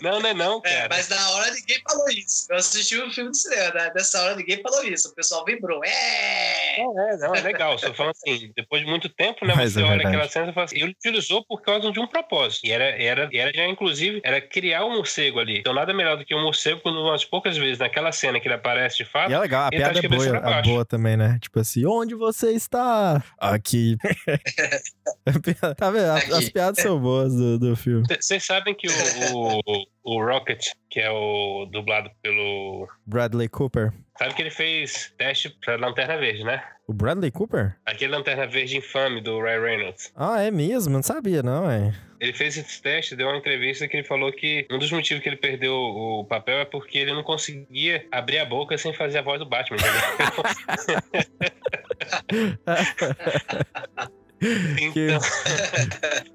Não, não é não, É, cara. mas na hora ninguém falou isso. Eu assisti o filme de cinema, né? nessa hora ninguém falou isso. O pessoal vibrou. É! Não, é, não, é legal. Só falando assim, depois de muito tempo, né? Mas você é olha verdade. aquela cena e fala assim, ele utilizou por causa de um propósito. E era, era, era já, inclusive, era criar um morcego ali. Então nada melhor do que um morcego quando umas poucas vezes naquela cena que ele aparece de fato. E é legal, a tá piada de é boa, a boa também, né? Tipo assim, onde você está? Aqui. Tá vendo? Aqui. As piadas são boas do, do filme. Vocês sabem que o, o, o Rocket, que é o dublado pelo. Bradley Cooper. Sabe que ele fez teste pra Lanterna Verde, né? O Bradley Cooper? Aquele Lanterna Verde infame do Ryan Reynolds. Ah, é mesmo? Não sabia, não, é. Ele fez esse teste, deu uma entrevista que ele falou que um dos motivos que ele perdeu o papel é porque ele não conseguia abrir a boca sem fazer a voz do Batman. Que, então,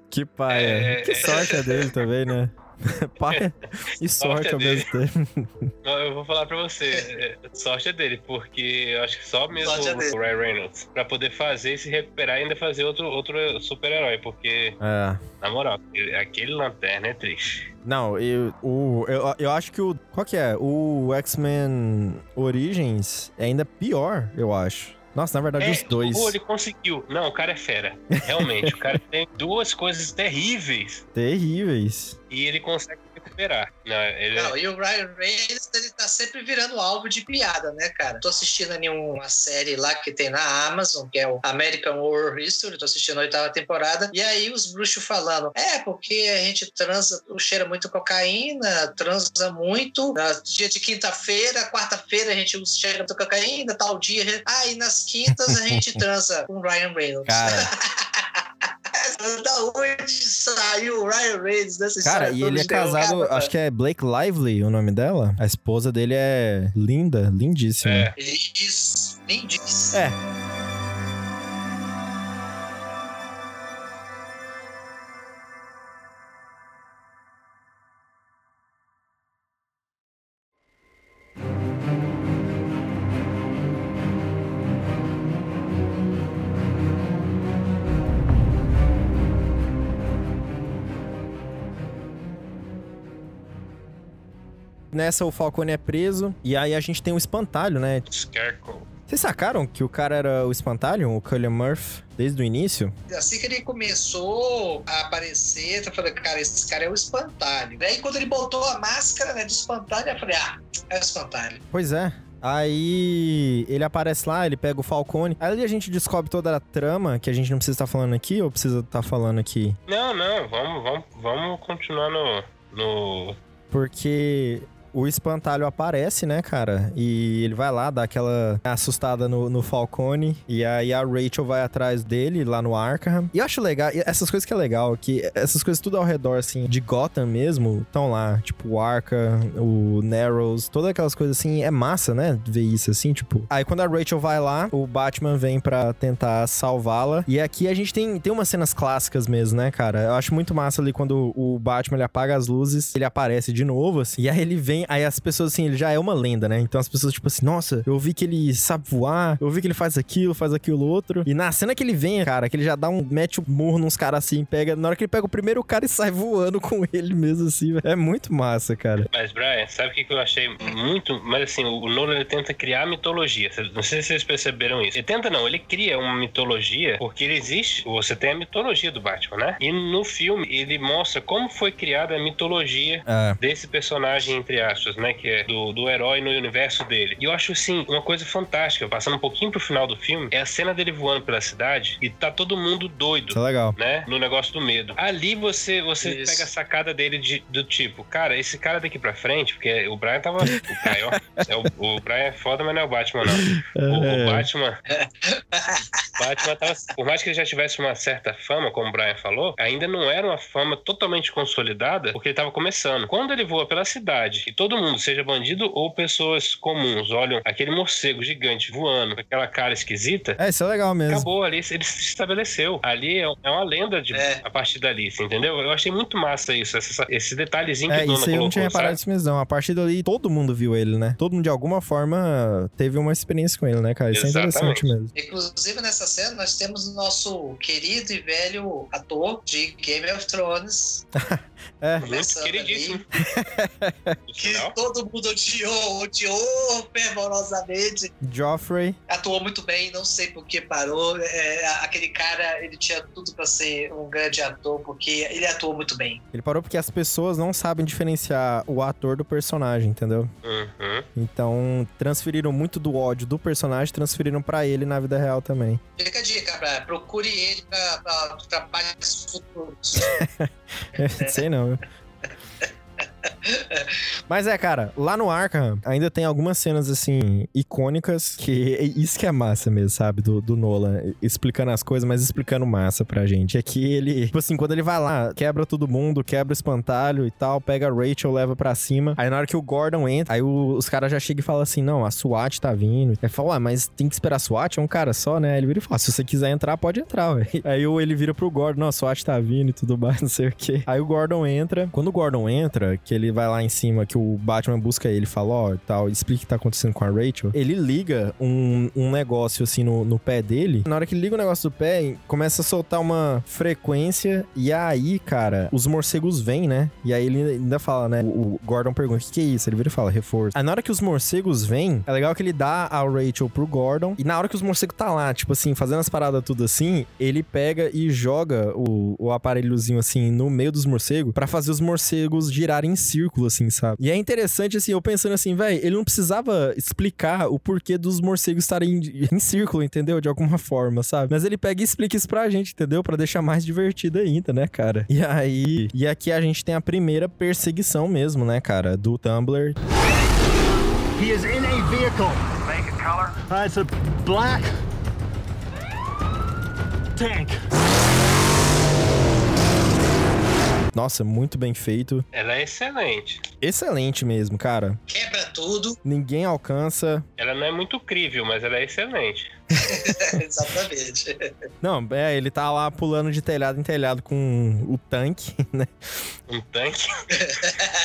que pai. É, que sorte é dele também, né? pai e sorte Sorte é ao mesmo tempo. não, eu vou falar pra você, é, sorte é dele, porque eu acho que só mesmo é o Ryan Reynolds pra poder fazer e se recuperar e ainda fazer outro, outro super-herói, porque, É. na moral, ele- aquele lanterna é triste. Não, eu, o, eu, eu acho que o. Qual que é? O X-Men Origins é ainda pior, eu acho. Nossa, na verdade, É, os dois. pô, ele conseguiu. Não, o cara é fera. Realmente, o cara tem duas coisas terríveis Terríveis. e ele consegue recuperar. Não, ele é- Não, e o Ryan Reynolds, ele tá sempre virando alvo de piada, né, cara? Tô assistindo ali uma série lá que tem na Amazon, que é o American Horror History, tô assistindo a oitava temporada, e aí os bruxos falando, é, porque a gente transa, cheira muito cocaína, transa muito, dia de quinta-feira, quarta-feira a gente cheira muito cocaína, tal dia, ah, e nas quintas a gente transa com o Ryan Reynolds. Cara, da onde saiu o Ryan Reynolds dessa cara, história e toda ele é casado, Cara, acho que é Blake Lively o nome dela. A esposa dele é linda, lindíssima. É. Disse. É. Nessa, o Falcone é preso. E aí a gente tem um espantalho, né? Scarecrow. Vocês sacaram que o cara era o espantalho, o Cullen Murphy, desde o início? Assim que ele começou a aparecer, eu falei, cara, esse cara é o espantalho. Daí quando ele botou a máscara né, do espantalho, eu falei, ah, é o espantalho. Pois é. Aí ele aparece lá, ele pega o Falcone. Aí a gente descobre toda a trama que a gente não precisa estar falando aqui ou precisa estar falando aqui. Não, não, vamos, vamos, vamos continuar no. no... Porque O espantalho aparece, né, cara? E ele vai lá, dá aquela assustada no, no Falcone. E aí a Rachel vai atrás dele lá no Arkham. E eu acho legal, essas coisas que é legal, que essas coisas tudo ao redor, assim, de Gotham mesmo, estão lá. Tipo, o Arkham, o Narrows, todas aquelas coisas assim. É massa, né? Ver isso assim, tipo. Aí quando a Rachel vai lá, o Batman vem pra tentar salvá-la. E aqui a gente tem, tem umas cenas clássicas mesmo, né, cara? Eu acho muito massa ali quando o Batman ele apaga as luzes, ele aparece de novo, assim. E aí ele vem, aí as pessoas, assim, ele já é uma lenda, né? Então as pessoas, tipo assim, nossa, eu vi que ele sabe voar, eu vi que ele faz aquilo, faz aquilo outro. E na cena que ele vem, cara, que ele já dá um. mete o um murro nos caras assim, pega. Na hora que ele pega o primeiro cara e sai voando com ele mesmo, assim, é muito massa, cara. Mas, Brian, sabe o que, que eu achei muito. Mas assim, o Nolan ele tenta criar mitologia. Não sei se vocês perceberam isso. Ele tenta não, ele cria uma mitologia, porque ele existe. Você tem a mitologia do Batman, né? E no filme ele mostra como foi criada a mitologia É. desse personagem, entre aspas, né? Que é do, do herói no universo dele. E eu acho, assim, uma coisa fantástica, passando um pouquinho pro final do filme, é a cena dele voando pela cidade e tá todo mundo doido. Isso é legal. Né? No negócio do medo. Ali você, você Isso. pega a sacada dele de, do tipo, cara, esse cara daqui pra frente, porque o Brian tava. O Brian, ó, é o, o Brian é foda, mas não é o Batman, não. O, É. o Batman. Batman tava. Por mais que ele já tivesse uma certa fama, como o Brian falou, ainda não era uma fama totalmente consolidada, porque ele tava começando. Quando ele voa pela cidade e todo mundo, seja bandido ou pessoas comuns, olham aquele morcego gigante voando com aquela cara esquisita, É, isso é legal mesmo. acabou ali, ele se estabeleceu. Ali é é uma lenda de, É. a partir dali, você entendeu? Eu achei muito massa isso, essa- esse detalhezinho que É, o Dona isso aí eu não colocou, tinha reparado nisso mesmo, não. A partir dali, todo mundo viu ele, né? Todo mundo, de alguma forma, teve uma experiência com ele, né, cara? Isso é interessante Exatamente. mesmo. Inclusive, nessa cena, nós temos o nosso querido e velho ator de Game of Thrones. É. Muito queridíssimo. ali, Por Que todo mundo odiou, odiou fervorosamente. Joffrey. Atuou muito bem, não sei por que parou. É, aquele cara, ele tinha tudo pra ser um grande ator, porque ele atuou muito bem. Ele parou porque as pessoas não sabem diferenciar o ator do personagem, entendeu? Uhum. Então, transferiram muito do ódio do personagem, transferiram pra ele na vida real também. Fica a dica, pra, procure ele pra, pra trabalhos futuros. Sei não. Mas é, cara, lá no Arkham ainda tem algumas cenas, assim, icônicas, que é isso que é massa mesmo, sabe? Do, do Nolan, explicando as coisas, mas explicando massa pra gente. É que ele, tipo assim, quando ele vai lá, quebra todo mundo, quebra o espantalho e tal, pega a Rachel, leva pra cima. Aí na hora que o Gordon entra, aí o- os caras já chegam e falam assim: não, a SWAT tá vindo. Ele fala, ah, mas tem que esperar a SWAT? É um cara só, né? Aí ele vira e fala: se você quiser entrar, pode entrar, velho. Aí ele vira pro Gordon: não, a SWAT tá vindo e tudo mais, não sei o quê. Aí o Gordon entra. Quando o Gordon entra, que ele vai lá em cima, que o Batman busca ele fala: ó, tal, explica o que tá acontecendo com a Rachel. Ele liga um, um negócio assim no, no pé dele. Na hora que ele liga o negócio do pé, começa a soltar uma frequência. E aí, cara, os morcegos vêm, né? E aí ele ainda fala, né? O, o Gordon pergunta: o que, que é isso? Ele vira e fala: reforço. Aí na hora que os morcegos vêm, é legal que ele dá a Rachel pro Gordon. E na hora que os morcegos tá lá, tipo assim, fazendo as paradas tudo assim, ele pega e joga o, o aparelhozinho assim no meio dos morcegos pra fazer os morcegos girarem em círculo, assim, sabe? E é interessante, assim, eu pensando assim, velho, ele não precisava explicar o porquê dos morcegos estarem em, em círculo, entendeu? De alguma forma, sabe? Mas ele pega e explica isso pra gente, entendeu? Pra deixar mais divertido ainda, né, cara? E aí. E aqui a gente tem a primeira perseguição mesmo, né, cara? Do Tumblr. He is in a vehicle. Make a color? Uh, it's a black tank. Nossa, muito bem feito. Ela é excelente. Excelente mesmo, cara. Quebra tudo. Ninguém alcança. Ela não é muito crível, mas ela é excelente. Exatamente. Não, é, ele tá lá pulando de telhado em telhado com o tanque, né? Um tanque.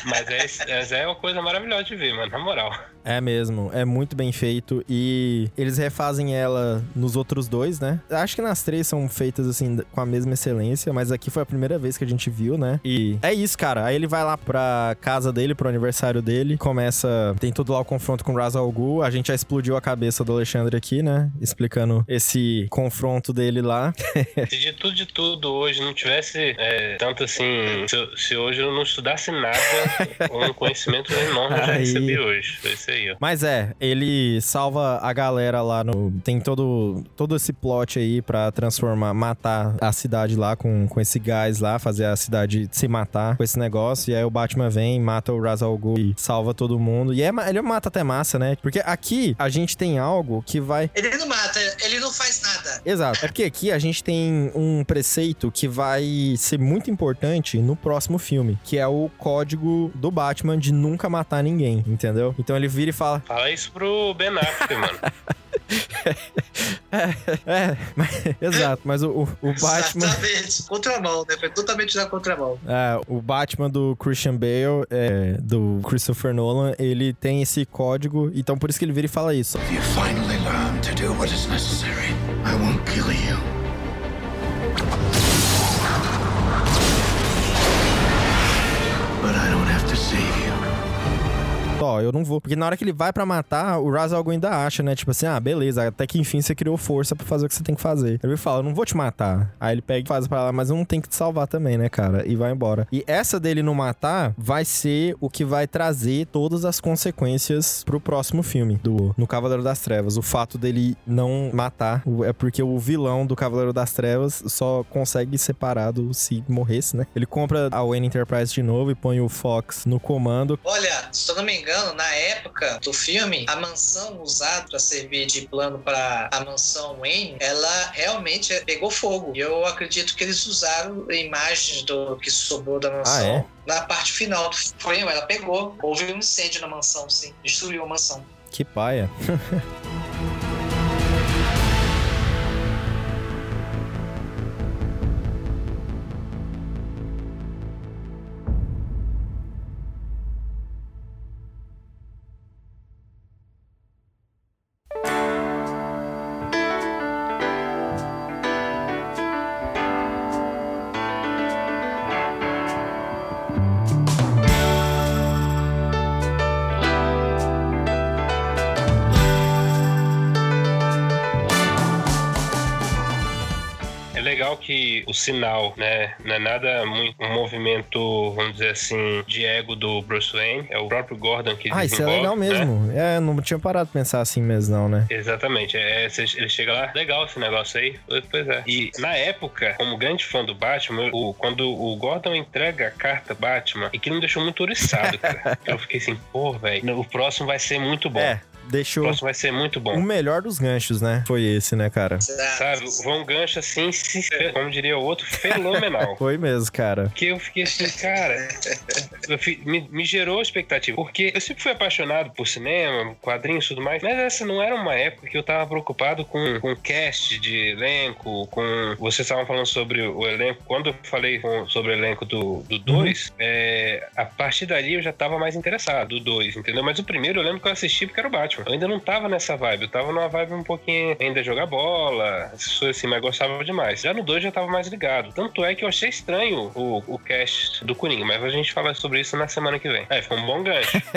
mas, é, mas é uma coisa maravilhosa de ver, mano, na moral. É mesmo, é muito bem feito e eles refazem ela nos outros dois, né? Acho que nas três são feitas assim com a mesma excelência, mas aqui foi a primeira vez que a gente viu, né? E é isso, cara. Aí ele vai lá pra casa dele, pro aniversário dele, começa, tem tudo lá o confronto com o Ra's al Ghul. A gente já explodiu a cabeça do Alexandre aqui, né? Explicando esse confronto dele lá. Se de tudo de tudo hoje não tivesse é, tanto assim, se, se hoje eu não estudasse nada, um conhecimento enorme eu já Aí. recebi hoje. Foi isso aí, ó. Mas é, ele salva a galera lá no. Tem todo, todo esse plot aí pra transformar, matar a cidade lá com, com esse gás lá, fazer a cidade se matar com esse negócio. E aí o Batman vem, mata o Ra's al Ghul e salva todo mundo. E é, ele mata até massa, né? Porque aqui a gente tem algo que vai. Ele não mata, ele não faz nada. Exato. É porque aqui a gente tem um preceito que vai ser muito importante no próximo filme, que é o código do Batman de nunca matar ninguém, entendeu? Então ele vira e fala: Fala isso pro Ben Affleck, mano. É, mas- exato, mas o, o, o Batman. Exatamente. Contramão, né? Foi totalmente na contramão. É, o Batman do Christian Bale, é, do Christopher Nolan, ele tem esse código, então por isso que ele vira e fala isso. You finally learn to do what is necessary. I won't kill you. But I don't have to save you. Ó, eu não vou. Porque na hora que ele vai pra matar, o Ra's al Ghul ainda acha, né? Tipo assim, ah, beleza, até que enfim você criou força pra fazer o que você tem que fazer. Ele fala, eu não vou te matar. Aí ele pega e faz pra lá, mas eu não tenho que te salvar também, né, cara? E vai embora. E essa dele não matar vai ser o que vai trazer todas as consequências pro próximo filme, do no Cavaleiro das Trevas. O fato dele não matar é porque o vilão do Cavaleiro das Trevas só consegue separado se morresse, né? Ele compra a Wayne Enterprise de novo e põe o Fox no comando. Olha, se eu não me engano, na época do filme, a mansão usada para servir de plano para a mansão Wayne, ela realmente pegou fogo. E eu acredito que eles usaram imagens do que sobrou da mansão. Ah, é? Na parte final do filme, ela pegou. Houve um incêndio na mansão, sim. Destruiu a mansão. Que paia. sinal, né, não é nada muito um movimento, vamos dizer assim, de ego do Bruce Wayne, é o próprio Gordon que Ah, isso é legal né? mesmo. É, não tinha parado de pensar assim mesmo, não, né? Exatamente, é, cê- ele chega lá, legal esse negócio aí, pois é. E na época, como grande fã do Batman, o- quando o Gordon entrega a carta Batman, e que me deixou muito oriçado, cara. Eu fiquei assim, pô, velho, o próximo vai ser muito bom. É, deixou vai ser muito bom. o melhor dos ganchos, né? Foi esse, né, cara? Sabe, foi um gancho assim, como diria o outro, fenomenal. Foi mesmo, cara. Porque eu fiquei assim, cara, me, me gerou expectativa. Porque eu sempre fui apaixonado por cinema, quadrinhos e tudo mais, mas essa não era uma época que eu tava preocupado com, com cast de elenco, com. Vocês estavam falando sobre o elenco. Quando eu falei com- sobre o elenco do 2, a partir dali eu já tava mais interessado, do 2, entendeu? Mas o primeiro eu lembro que eu assisti porque era o Batman. Eu ainda não tava nessa vibe, eu tava numa vibe um pouquinho ainda jogar bola, essas coisas assim, mas gostava demais. Já no 2 já tava mais ligado. Tanto é que eu achei estranho o, o cast do Coringa, mas a gente fala sobre isso na semana que vem. É, ficou um bom gancho.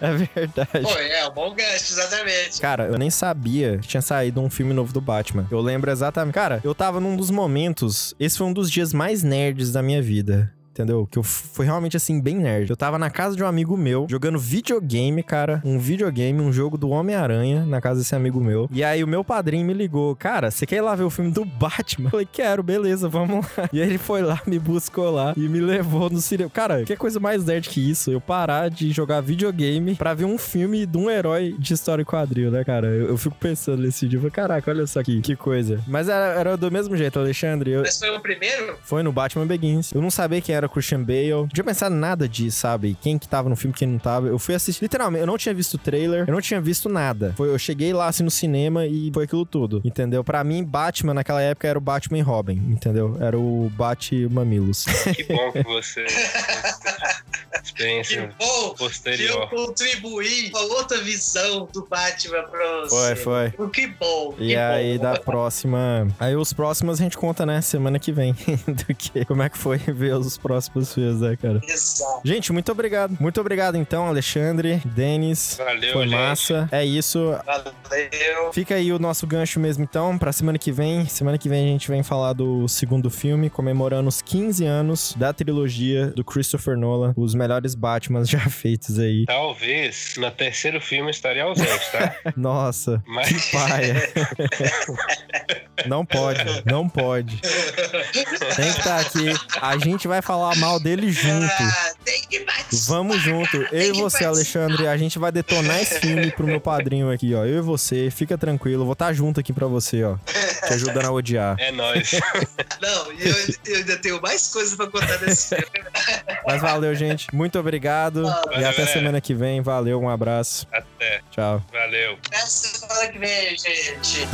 É verdade. Foi, é, um bom gancho, exatamente. Cara, eu nem sabia que tinha saído um filme novo do Batman. Eu lembro exatamente. Cara, eu tava num dos momentos. Esse foi um dos dias mais nerds da minha vida. Entendeu? Que eu f- fui realmente assim, bem nerd. Eu tava na casa de um amigo meu, jogando videogame, cara. Um videogame, um jogo do Homem-Aranha, na casa desse amigo meu. E aí o meu padrinho me ligou: Cara, você quer ir lá ver o filme do Batman? Eu falei: Quero, beleza, vamos lá. E aí ele foi lá, me buscou lá e me levou no cinema. Cara, que coisa mais nerd que isso? Eu parar de jogar videogame pra ver um filme de um herói de história e quadril, né, cara? Eu, eu fico pensando nesse dia. eu falei, Caraca, olha só aqui, que coisa. Mas era, era do mesmo jeito, Alexandre. Eu, Mas foi o primeiro? foi no Batman Begins. Eu não sabia quem era Christian Bale. Não tinha pensado nada disso, sabe? Quem que tava no filme, quem não tava. Eu fui assistir. Literalmente, eu não tinha visto o trailer, eu não tinha visto nada. Foi, eu cheguei lá assim no cinema e foi aquilo tudo. Entendeu? Pra mim, Batman naquela época era o Batman e Robin, entendeu? Era o Bat-Mamilos. Que bom que você. Experiência Que bom que eu posterior. contribuí com a outra visão do Batman pra você. Foi, foi. Que bom, E que aí, bom. da próxima. Aí, os próximos a gente conta, né? Semana que vem. do que, como é que foi ver os próximos próximos filmes, né, cara? Exato. Gente, muito obrigado. Muito obrigado, então, Alexandre, Denis. Valeu, Foi gente. massa. É isso. Valeu. Fica aí o nosso gancho mesmo, então, pra semana que vem. Semana que vem a gente vem falar do segundo filme, comemorando os 15 anos da trilogia do Christopher Nolan, os melhores Batmans já feitos aí. Talvez no terceiro filme estaria ausente, tá? Nossa, Mas- que paia. não pode, não pode. Tem que estar aqui. A gente vai falar mal dele junto. Ah, tem que. Vamos junto. Eu Tem e você. Alexandre, a gente vai detonar esse filme pro meu padrinho aqui, ó. Eu e você, fica tranquilo. Vou estar junto aqui pra você, ó. Te ajudando a odiar. É nóis. Não, eu, eu ainda tenho mais coisas pra contar desse filme. Mas valeu, gente. Muito obrigado. e Valeu, até galera. semana que vem. Valeu, um abraço. Até. Tchau. Valeu. Até semana que vem, gente.